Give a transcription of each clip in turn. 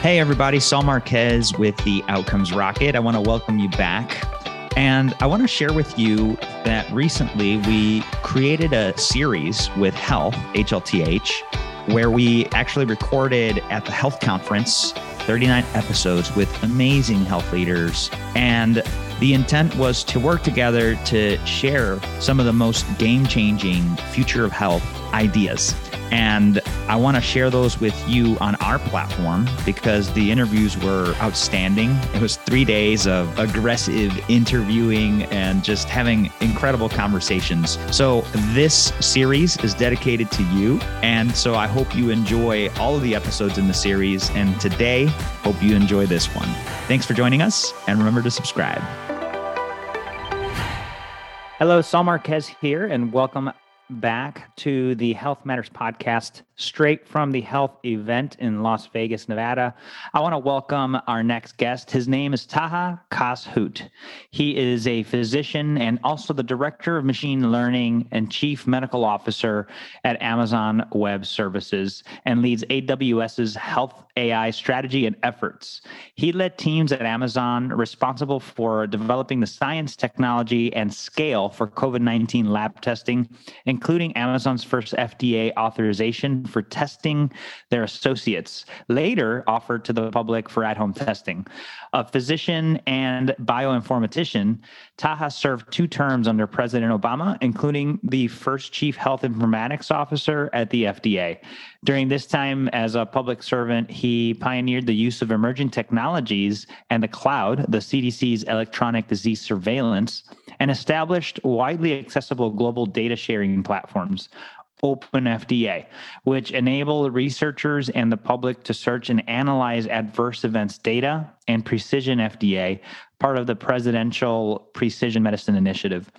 Hey, everybody, Saul Marquez with the Outcomes Rocket. I want to welcome you back. And I want to share with you that recently we created a series with Health, HLTH, where we actually recorded at the Health Conference 39 episodes with amazing health leaders. And the intent was to work together to share some of the most game changing future of health ideas. And I want to share those with you on our platform because the interviews were outstanding. It was three days of aggressive interviewing and just having incredible conversations. So, this series is dedicated to you. And so, I hope you enjoy all of the episodes in the series. And today, hope you enjoy this one. Thanks for joining us. And remember to subscribe. Hello, Saul Marquez here, and welcome back to the Health Matters podcast, straight from the health event in Las Vegas, Nevada. I want to welcome our next guest. His name is Taha Kass-Hout. He is a physician and also the director of machine learning and chief medical officer at Amazon Web Services and leads AWS's health AI strategy and efforts. He led teams at Amazon responsible for developing the science, technology, and scale for COVID 19 lab testing, including Amazon's first FDA authorization for testing their associates, later offered to the public for at home testing. A physician and bioinformatician, Taha served two terms under President Obama, including the first chief health informatics officer at the FDA. During this time as a public servant, he pioneered the use of emerging technologies and the cloud, the CDC's electronic disease surveillance, and established widely accessible global data sharing platforms. OpenFDA, which enable researchers and the public to search and analyze adverse events data, and Precision FDA, part of the Presidential Precision Medicine Initiative.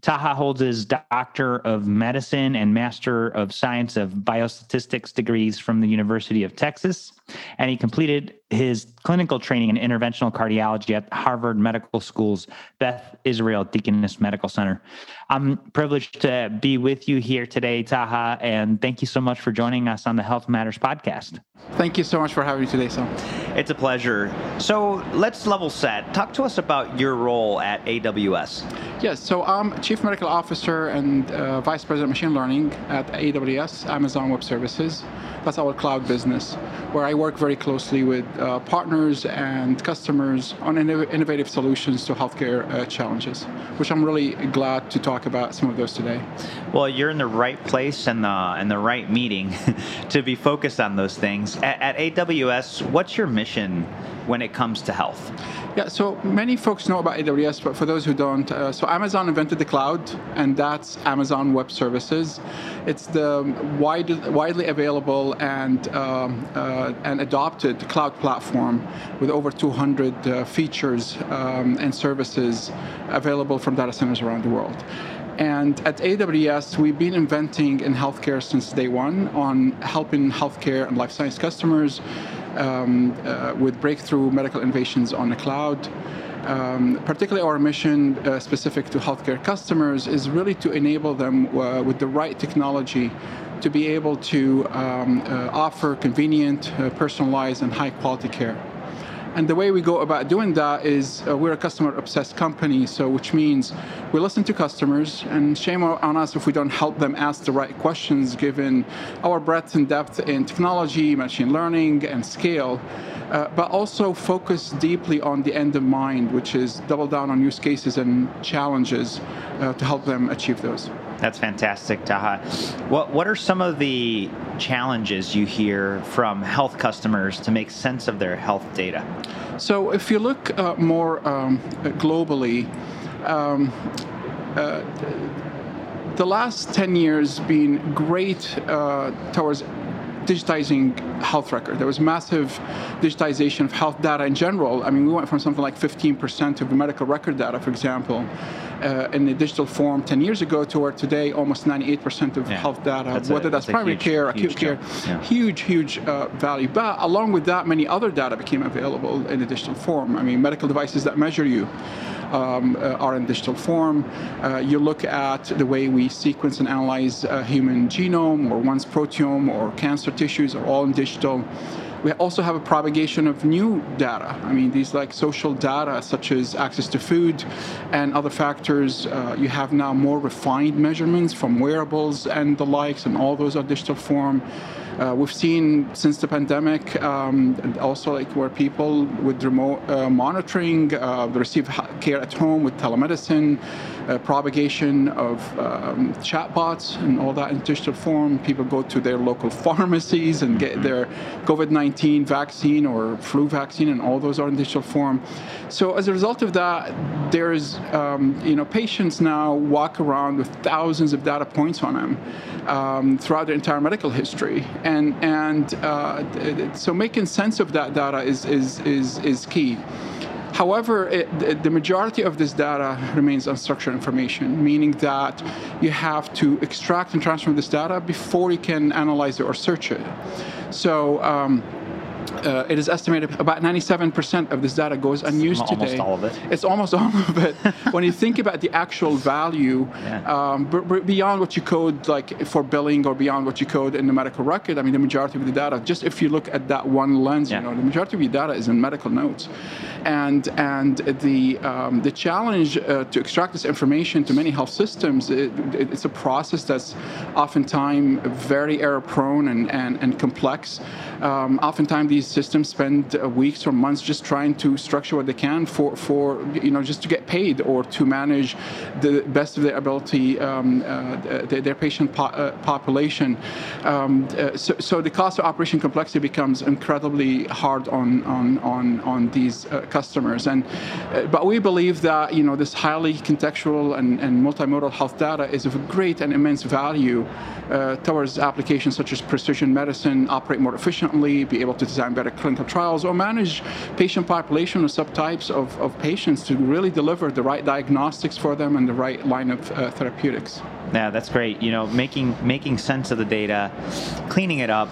Taha holds his Doctor of Medicine and Master of Science of Biostatistics degrees from the University of Texas, and he completed his clinical training in interventional cardiology at Harvard Medical School's Beth Israel Deaconess Medical Center. I'm privileged to be with you here today, Taha, and thank you so much for joining us on the Health Matters podcast. Thank you so much for having me today, Sam. It's a pleasure. So let's level set. Talk to us about your role at AWS. Yes, so I'm Chief Medical Officer and uh, Vice President of Machine Learning at AWS, Amazon Web Services. That's our cloud business, where I work very closely with uh, partners and customers on innovative solutions to healthcare uh, challenges, which I'm really glad to talk about some of those today. Well, you're in the right place and the and the right meeting to be focused on those things. At, at AWS, what's your mission when it comes to health? Yeah, so many folks know about AWS, but for those who don't, uh, so Amazon invented the cloud, and that's Amazon Web Services. It's the wide, widely available and um, uh, and adopted cloud platform with over 200 uh, features um, and services available from data centers around the world. And at AWS, we've been inventing in healthcare since day one on helping healthcare and life science customers um, uh, with breakthrough medical innovations on the cloud. Um, particularly our mission uh, specific to healthcare customers is really to enable them uh, with the right technology to be able to um, uh, offer convenient, uh, personalized, and high quality care. And the way we go about doing that is uh, we're a customer obsessed company, so which means we listen to customers, and shame on us if we don't help them ask the right questions given our breadth and depth in technology, machine learning, and scale. Uh, but also focus deeply on the end of mind, which is double down on use cases and challenges uh, to help them achieve those. That's fantastic, Taha. What what are some of the challenges you hear from health customers to make sense of their health data? So, if you look uh, more um, globally, um, uh, the last 10 years been great uh, towards digitizing health record. There was massive digitization of health data in general. I mean, we went from something like 15% of the medical record data, for example, uh, in the digital form 10 years ago to where today almost 98% of yeah. health data, that's whether a, that's, that's primary huge, care, acute care, yeah. huge, huge uh, value. But along with that, many other data became available in the digital form. I mean, medical devices that measure you um, uh, are in digital form. Uh, you look at the way we sequence and analyze a human genome or one's proteome or cancer tissues are all in digital. We also have a propagation of new data. I mean, these like social data, such as access to food and other factors. Uh, you have now more refined measurements from wearables and the likes, and all those are digital form. Uh, we've seen since the pandemic um, also like where people with remote uh, monitoring uh, receive care at home with telemedicine, uh, propagation of um, chatbots and all that in digital form. People go to their local pharmacies and get their COVID-19 vaccine or flu vaccine, and all those are in digital form. So as a result of that, there's um, you know patients now walk around with thousands of data points on them um, throughout their entire medical history, and and uh, so making sense of that data is is is, is key. However, it, the majority of this data remains unstructured information, meaning that you have to extract and transform this data before you can analyze it or search it. So. Um, uh, it is estimated about 97% of this data goes unused today. Almost all of it. It's almost all of it. when you think about the actual value, yeah. um, b- b- beyond what you code, like for billing or beyond what you code in the medical record, I mean, the majority of the data, just if you look at that one lens, yeah. you know, the majority of your data is in medical notes, and and the um, the challenge uh, to extract this information to many health systems, it, it, it's a process that's oftentimes very error prone and and, and complex. Um, oftentimes these systems spend uh, weeks or months just trying to structure what they can for, for you know just to get paid or to manage the best of their ability um, uh, their, their, patient po- uh, population. Um, uh, so, so the cost of operation complexity becomes incredibly hard on on on on these uh, customers. And uh, but we believe that you know this highly contextual and, and multimodal health data is of great and immense value towards applications such as precision medicine, operate more efficiently, be able to design better clinical trials, or manage patient population or subtypes of, of patients to really deliver the right diagnostics for them and the right line of uh, therapeutics. Yeah, that's great. You know, making making sense of the data, cleaning it up,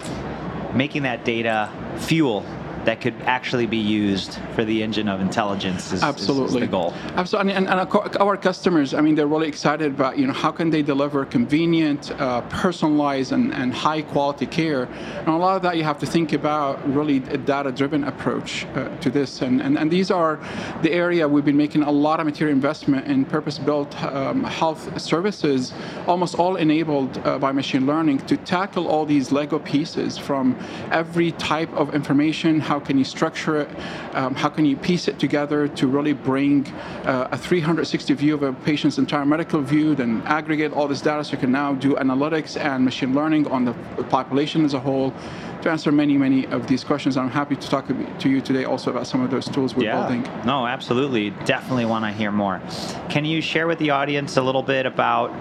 making that data fuel that could actually be used for the engine of intelligence is, Absolutely. Is, is the goal. Absolutely, and, and, our customers, I mean, they're really excited about, you know, how can they deliver convenient, uh, personalized, and, and high quality care. And a lot of that you have to think about really a data-driven approach uh, to this. And, and, and these are the area we've been making a lot of material investment in purpose-built um, health services, almost all enabled uh, by machine learning to tackle all these Lego pieces from every type of information, how how can you structure it, um, how can you piece it together to really bring uh, a 360 view of a patient's entire medical view, then aggregate all this data so you can now do analytics and machine learning on the population as a whole to answer many, many of these questions. I'm happy to talk to you today also about some of those tools we're yeah. building. No, absolutely. Definitely want to hear more. Can you share with the audience a little bit about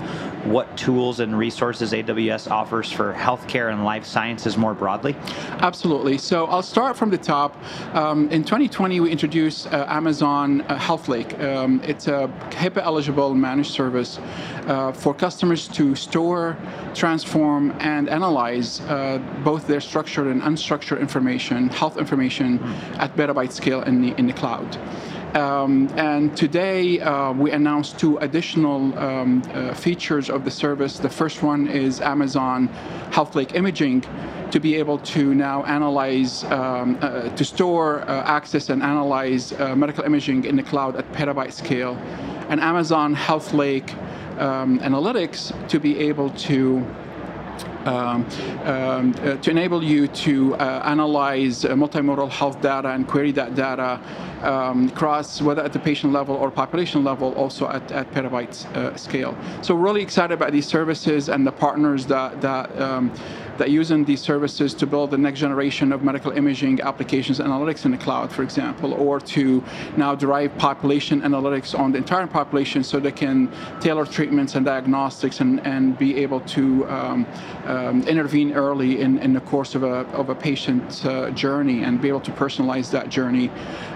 what tools and resources AWS offers for healthcare and life sciences more broadly? Absolutely. So I'll start from the top. Um, in 2020, we introduced uh, Amazon uh, HealthLake. Um, it's a HIPAA eligible managed service uh, for customers to store, transform, and analyze uh, both their structured and unstructured information, health information, at petabyte scale in the, in the cloud. Um, and today uh, we announced two additional um, uh, features of the service. The first one is Amazon HealthLake Imaging to be able to now analyze, um, uh, to store, uh, access, and analyze uh, medical imaging in the cloud at petabyte scale. And Amazon HealthLake um, Analytics to be able to um, um, uh, to enable you to uh, analyze uh, multimodal health data and query that data um, across whether at the patient level or population level, also at, at petabyte uh, scale. So really excited about these services and the partners that that that using these services to build the next generation of medical imaging applications analytics in the cloud, for example, or to now derive population analytics on the entire population so they can tailor treatments and diagnostics and, and be able to um, um, intervene early in, in the course of a, of a patient uh, journey and be able to personalize that journey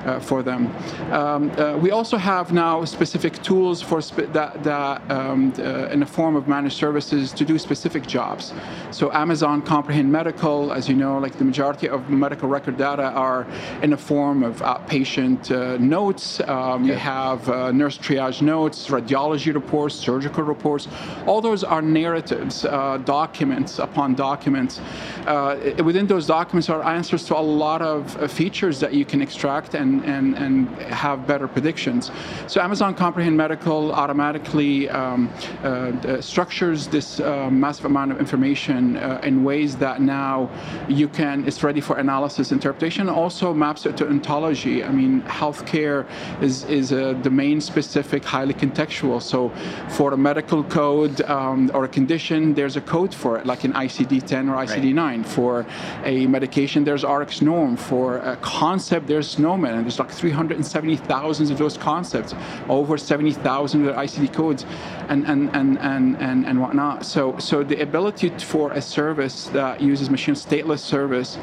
uh, for them. Um, uh, we also have now specific tools for spe- that, that um, uh, in the form of managed services to do specific jobs. So Amazon Amazon Comprehend Medical, as you know, like the majority of medical record data are in the form of outpatient uh, notes. Um, You have uh, nurse triage notes, radiology reports, surgical reports. All those are narratives, uh, documents upon documents. Uh, within those documents are answers to a lot of uh, features that you can extract and, and, and have better predictions. So Amazon Comprehend Medical automatically um, uh, structures this massive amount of information in ways that now you can, it's ready for analysis, interpretation, also maps it to ontology. I mean, healthcare is, is a domain-specific, highly contextual. So for a medical code um, or a condition, there's a code for it, like in ICD-10 or ICD-9. Right. For a medication, there's RxNorm. For a concept, there's SNOMED, and there's like 370,000 of those concepts, over 70,000 of ICD codes, and and and and and, and whatnot. So so the ability for a service that uses machine stateless service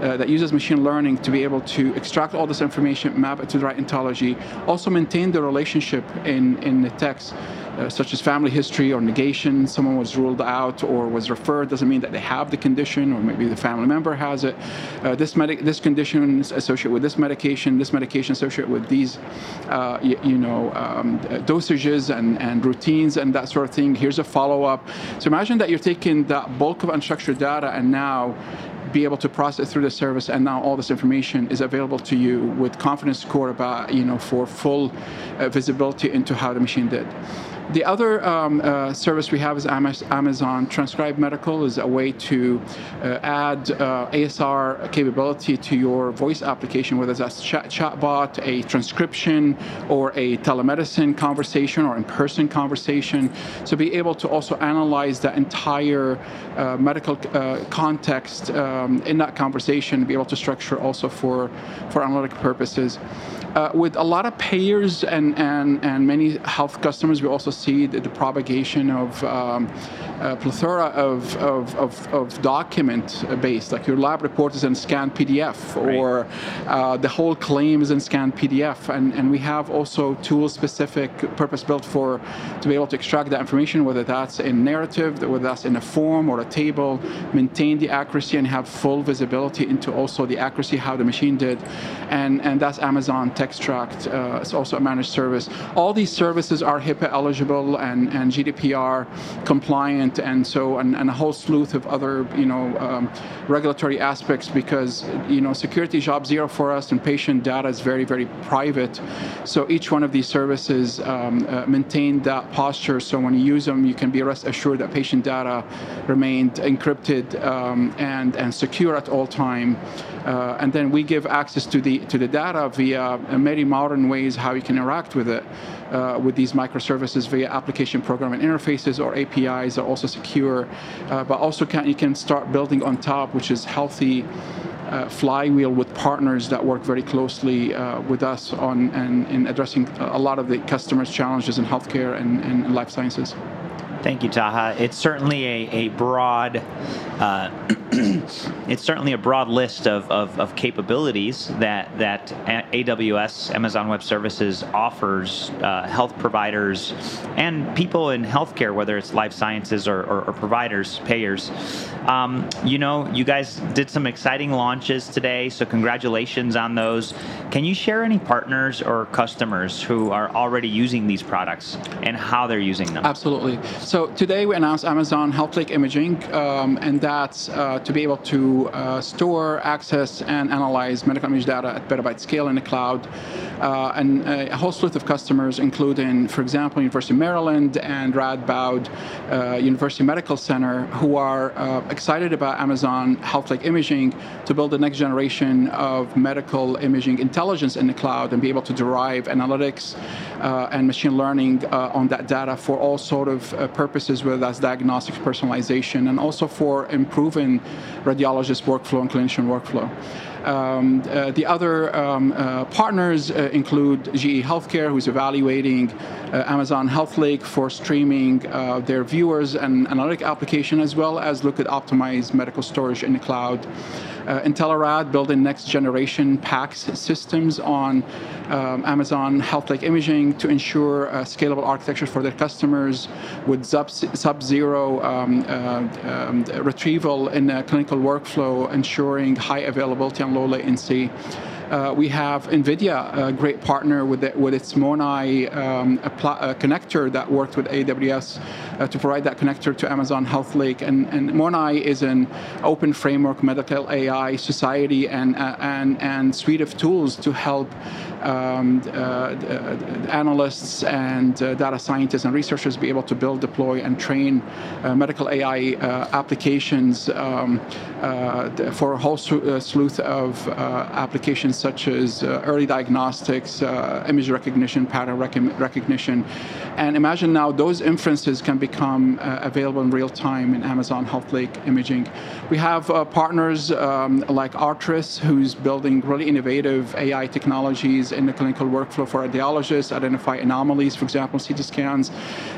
uh, that uses machine learning to be able to extract all this information, map it to the right ontology, also maintain the relationship in, in the text, uh, such as family history or negation, someone was ruled out or was referred, doesn't mean that they have the condition, or maybe the family member has it. Uh, this, this condition is associated with this medication, this medication associated with these, uh, y- you know, um, dosages and, and routines and that sort of thing. Here's a follow-up. So imagine that you're taking that bulk of unstructured data and now be able to process through the service, and now all this information is available to you with confidence score about, you know, for full uh, visibility into how the machine did. The other um, uh, service we have is Amazon Transcribe Medical is a way to uh, add uh, ASR capability to your voice application, whether it's that's chat chatbot, a transcription, or a telemedicine conversation or in-person conversation. So be able to also analyze the entire uh, medical uh, context um, in that conversation, be able to structure also for, for analytic purposes. Uh, with a lot of payers and, and, and many health customers, we also see the, the propagation of um, a plethora of, of, of, of document based, like your lab report is in scanned PDF, or uh, the whole claim is in scanned PDF. And, and we have also tools specific, purpose built for to be able to extract that information, whether that's in narrative, whether that's in a form or a table, maintain the accuracy and have full visibility into also the accuracy, how the machine did. And, and that's Amazon Textract. Uh, it's also a managed service. All these services are HIPAA eligible and, and GDPR compliant, and so and, and a whole slew of other you know um, regulatory aspects because you know security job zero for us and patient data is very very private. So each one of these services um, uh, maintain that posture. So when you use them, you can be rest assured that patient data remained encrypted um, and and secure at all time. Uh, and then we give access to the to the data via many modern ways how you can interact with it uh, with these microservices via application programming interfaces or APIs are also secure, uh, but also can, you can start building on top, which is healthy. Uh, flywheel with partners that work very closely uh, with us on and in addressing a lot of the customers' challenges in healthcare and, and life sciences. Thank you, Taha. It's certainly a, a broad, uh, it's certainly a broad list of, of, of, capabilities that that AWS Amazon Web Services offers uh, health providers and people in healthcare, whether it's life sciences or, or, or providers, payers. Um, you know, you guys did some exciting launches today, so congratulations on those. Can you share any partners or customers who are already using these products and how they're using them? Absolutely. So today we announced Amazon Health Lake Imaging, um, and that's uh, to be able to uh, store, access, and analyze medical image data at petabyte scale in the cloud. Uh, and a whole slew of customers, including, for example, University of Maryland and Radboud uh, University Medical Center, who are uh, excited about Amazon Health Lake Imaging to build the next generation of medical imaging intelligence in the cloud and be able to derive analytics uh, and machine learning on that data for all sort of purposes, whether that's diagnostics, personalization, and also for improving radiologist workflow and clinician workflow. Um, uh, the other um, uh, partners uh, include GE Healthcare, who's evaluating uh, Amazon HealthLake for streaming uh, their viewers and analytic application, as well as look at optimized medical storage in the cloud. Uh, Intelerad building next generation PACS systems on um, Amazon HealthLake imaging to ensure scalable architecture for their customers with sub-zero um, um, retrieval in a clinical workflow, ensuring high availability and low latency. Uh, we have NVIDIA, a great partner with, the, with its MONAI um, connector that worked with AWS uh, to provide that connector to Amazon HealthLake. And, and MONAI is an open framework medical AI society and, uh, and, and suite of tools to help um, uh, uh, analysts and uh, data scientists and researchers be able to build, deploy, and train medical AI applications um, for a whole slew of applications such as early diagnostics, image recognition, pattern rec- recognition. And imagine now those inferences can become available in real time in Amazon HealthLake imaging. We have partners um, like Arterys, who's building really innovative AI technologies in the clinical workflow for radiologists, identify anomalies, for example, CT scans,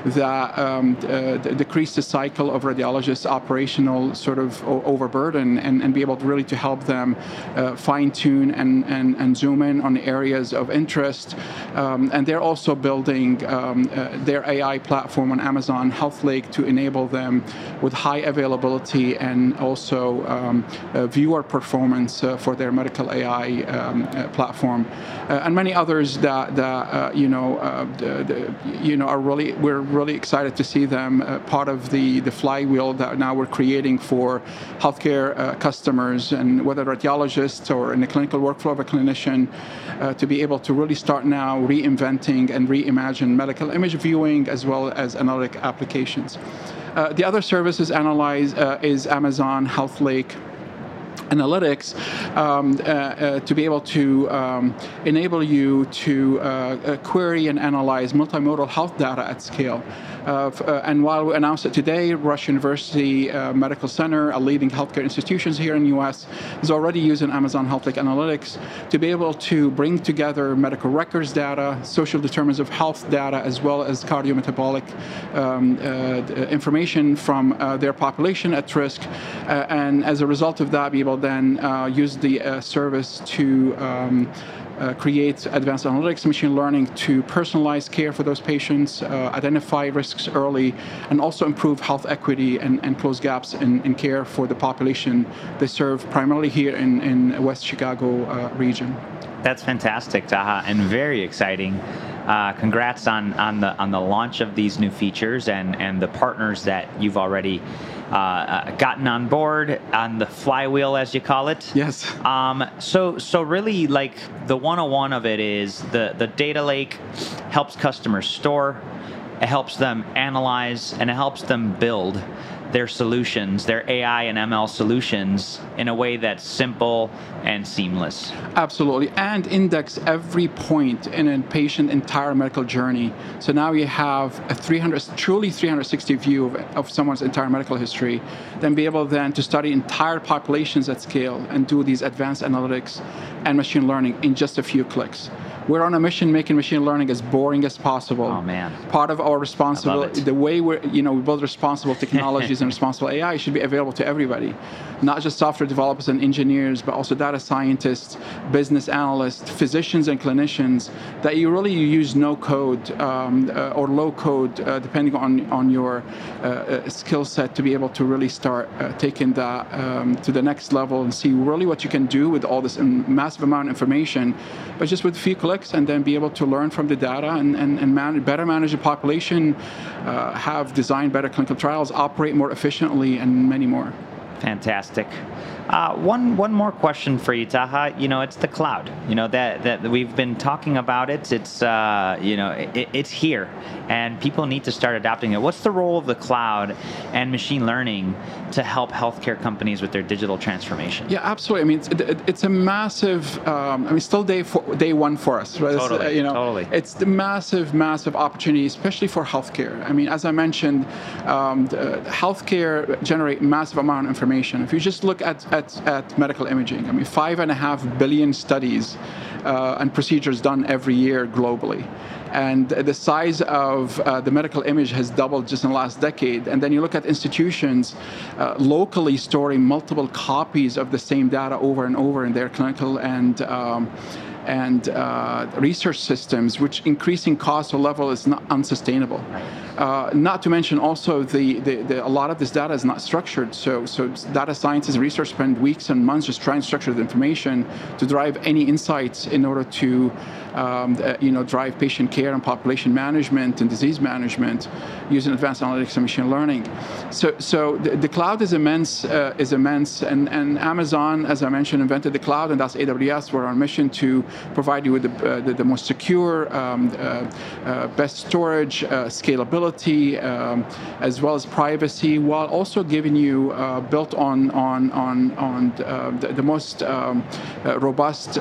that um, uh, decrease the cycle of radiologists' operational sort of overburden and, and be able to really to help them uh, fine tune and, and, and zoom in on areas of interest. Um, and they're also building um, uh, their AI platform on Amazon HealthLake to enable them with high availability and also um, uh, viewer performance uh, for their medical AI um, uh, platform. Uh, and many others that, that uh, you know the, the, you know are really we're really excited to see them part of the the flywheel that now we're creating for healthcare customers and whether radiologists or in the clinical workflow a clinician to be able to really start now reinventing and reimagine medical image viewing as well as analytic applications. Uh, the other services analyze uh, is Amazon HealthLake analytics um, uh, uh, to be able to um, enable you to uh, uh query and analyze multimodal health data at scale. Uh, and while we announced it today, Rush University uh, Medical Center, a leading healthcare institution here in the U.S., is already using Amazon HealthLake Analytics to be able to bring together medical records data, social determinants of health data, as well as cardiometabolic um, information from their population at risk, and as a result of that, be able then uh, use the uh, service to um, uh, create advanced analytics, machine learning to personalize care for those patients, uh, identify risks early, and also improve health equity and, and close gaps in, in, care for the population they serve primarily here in, in West Chicago uh, region. That's fantastic, Taha, and very exciting. Uh, congrats on, on the on the launch of these new features and, and the partners that you've already uh, uh, gotten on board on the flywheel, as you call it. Yes. Um, so so really, like the 101 of it is the the data lake helps customers store, it helps them analyze, and it helps them build their solutions, their AI and ML solutions, in a way that's simple and seamless. Absolutely, and index every point in a patient entire medical journey. So now you have a 300, truly 360 view of, of someone's entire medical history. Then be able then to study entire populations at scale and do these advanced analytics and machine learning in just a few clicks. We're on a mission making machine learning as boring as possible. Oh man! Part of our responsibility, the way we you know we build responsible technologies and responsible AI should be available to everybody, not just software developers and engineers, but also data scientists, business analysts, physicians and clinicians. That you really use no code um, uh, or low code, uh, depending on on your uh, uh skill set, to be able to really start uh, taking that um, to the next level and see really what you can do with all this massive amount of information, but just with a few clicks and then be able to learn from the data and, and, and man- better manage the population, uh, have designed better clinical trials, operate more efficiently, and many more. Fantastic. Uh, one one more question for you, Taha. You know, it's the cloud. You know that that we've been talking about it. It's uh, you know it, it's here, and people need to start adopting it. What's the role of the cloud and machine learning to help healthcare companies with their digital transformation? Yeah, absolutely. I mean, it's, it, it's a massive. Um, I mean, still day day one for us. Right? Totally. Uh, you know, totally. It's the massive, massive opportunity, especially for healthcare. I mean, as I mentioned, um, healthcare generate massive amount of information information. If you just look at, at, at medical imaging, I mean, five and a half billion studies uh, and procedures done every year globally and the size of uh, the medical image has doubled just in the last decade. And then you look at institutions uh, locally storing multiple copies of the same data over and over in their clinical and um, and uh, research systems, which increasing cost or level is not unsustainable. Uh, not to mention also the, the, the, a lot of this data is not structured. So, so data scientists and research spend weeks and months just trying to structure the information to drive any insights in order to um, uh, you know, drive patient care and population management and disease management using advanced analytics and machine learning. So, so the, the cloud is immense, uh, is immense, and, and Amazon, as I mentioned, invented the cloud, and that's AWS. We're on mission to provide you with the, uh, the, the, most secure, um, uh, uh, best storage, uh, um, as well as privacy, while also giving you built on on on on the, the, most um, robust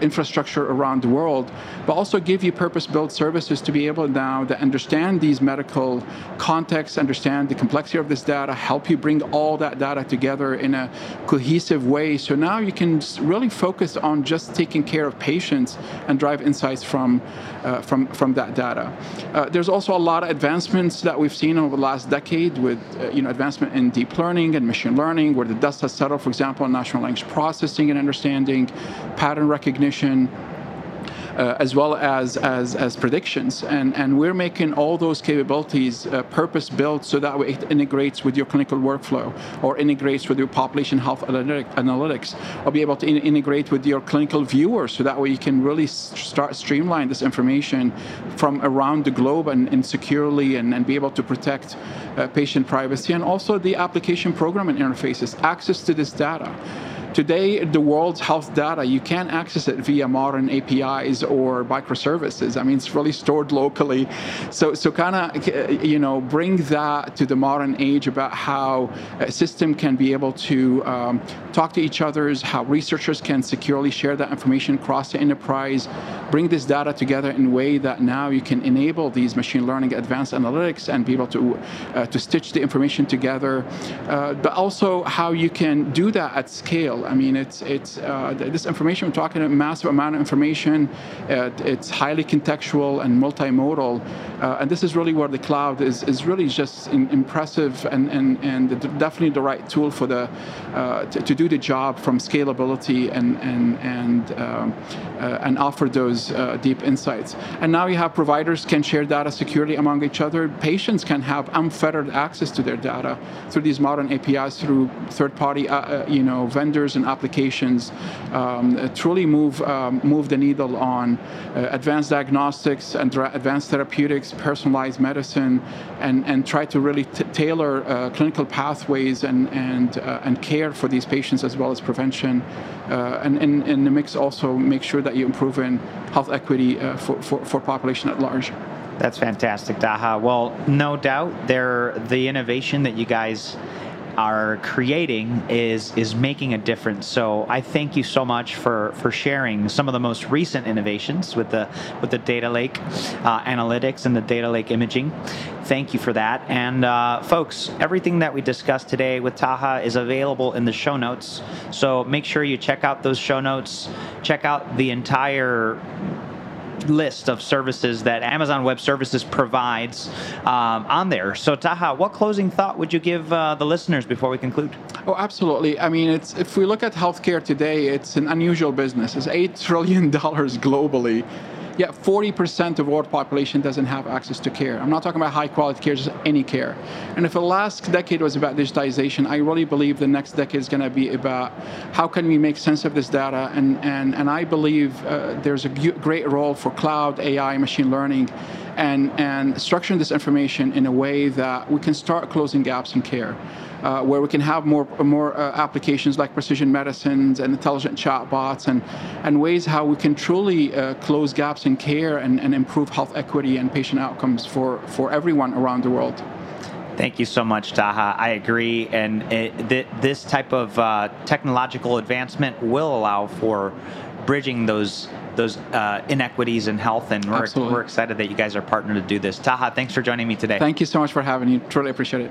infrastructure around the world but also give you purpose-built services to be able now to understand these medical contexts, understand the complexity of this data, help you bring all that data together in a cohesive way. So now you can really focus on just taking care of patients and drive insights from uh, from from that data. Uh, there's also a lot of advancements that we've seen over the last decade with uh, you know advancement in deep learning and machine learning, where the dust has settled, for example, in natural language processing and understanding, pattern recognition as well as, as, as predictions. And, and we're making all those capabilities uh, purpose built so that it integrates with your clinical workflow or integrates with your population health analytic, analytics or be able to in integrate with your clinical viewer so that way you can really start streamline this information from around the globe and, and securely and, and be able to protect uh, patient privacy and also the application programming interfaces, access to this data. Today, the world's health data, you can't access it via modern APIs or microservices. I mean, it's really stored locally. So, so kind of, you know, bring that to the modern age about how a system can be able to um, talk to each other, how researchers can securely share that information across the enterprise, bring this data together in a way that now you can enable these machine learning advanced analytics and be able to, uh, to stitch the information together, uh, but also how you can do that at scale I mean, it's it's uh, this information we're talking a massive amount of information. Uh, it's highly contextual and multimodal, uh, and this is really where the cloud is is really just in, impressive and and and definitely the right tool for the uh, to, to, do the job from scalability and and and um, uh, and offer those uh, deep insights. And now you have providers can share data securely among each other. Patients can have unfettered access to their data through these modern APIs, through third-party you know vendors and applications um, uh, truly move um, move the needle on uh, advanced diagnostics and advanced therapeutics, personalized medicine, and and try to really tailor uh, clinical pathways and and uh, and care for these patients as well as prevention, uh, and in the mix also make sure that you improve in health equity for, for for population at large. That's fantastic, Taha. Well, no doubt, there the innovation that you guys are creating is is making a difference. So I thank you so much for for sharing some of the most recent innovations with the with the data lake uh, analytics and the data lake imaging. Thank you for that. And uh, folks, everything that we discussed today with Taha is available in the show notes. So make sure you check out those show notes. Check out the entire list of services that Amazon Web Services provides um, on there. So, Taha, what closing thought would you give uh, the listeners before we conclude? Oh, absolutely. I mean, it's if we look at healthcare today, it's an unusual business. It's eight trillion dollars globally yet 40% of world population doesn't have access to care. I'm not talking about high quality care, just any care. And if the last decade was about digitization, I really believe the next decade is going to be about how can we make sense of this data. And, and, and I believe uh, there's a great role for cloud, AI, machine learning, and, and structuring this information in a way that we can start closing gaps in care uh, where we can have more more uh, applications like precision medicines and intelligent chatbots and and ways how we can truly uh, close gaps in care and, and improve health equity and patient outcomes for for everyone around the world. Thank you so much, Taha. I agree, and it, th- this type of uh, technological advancement will allow for bridging those those uh, inequities in health, and we're, we're excited that you guys are partnered to do this. Taha, thanks for joining me today. Thank you so much for having me. Truly appreciate it.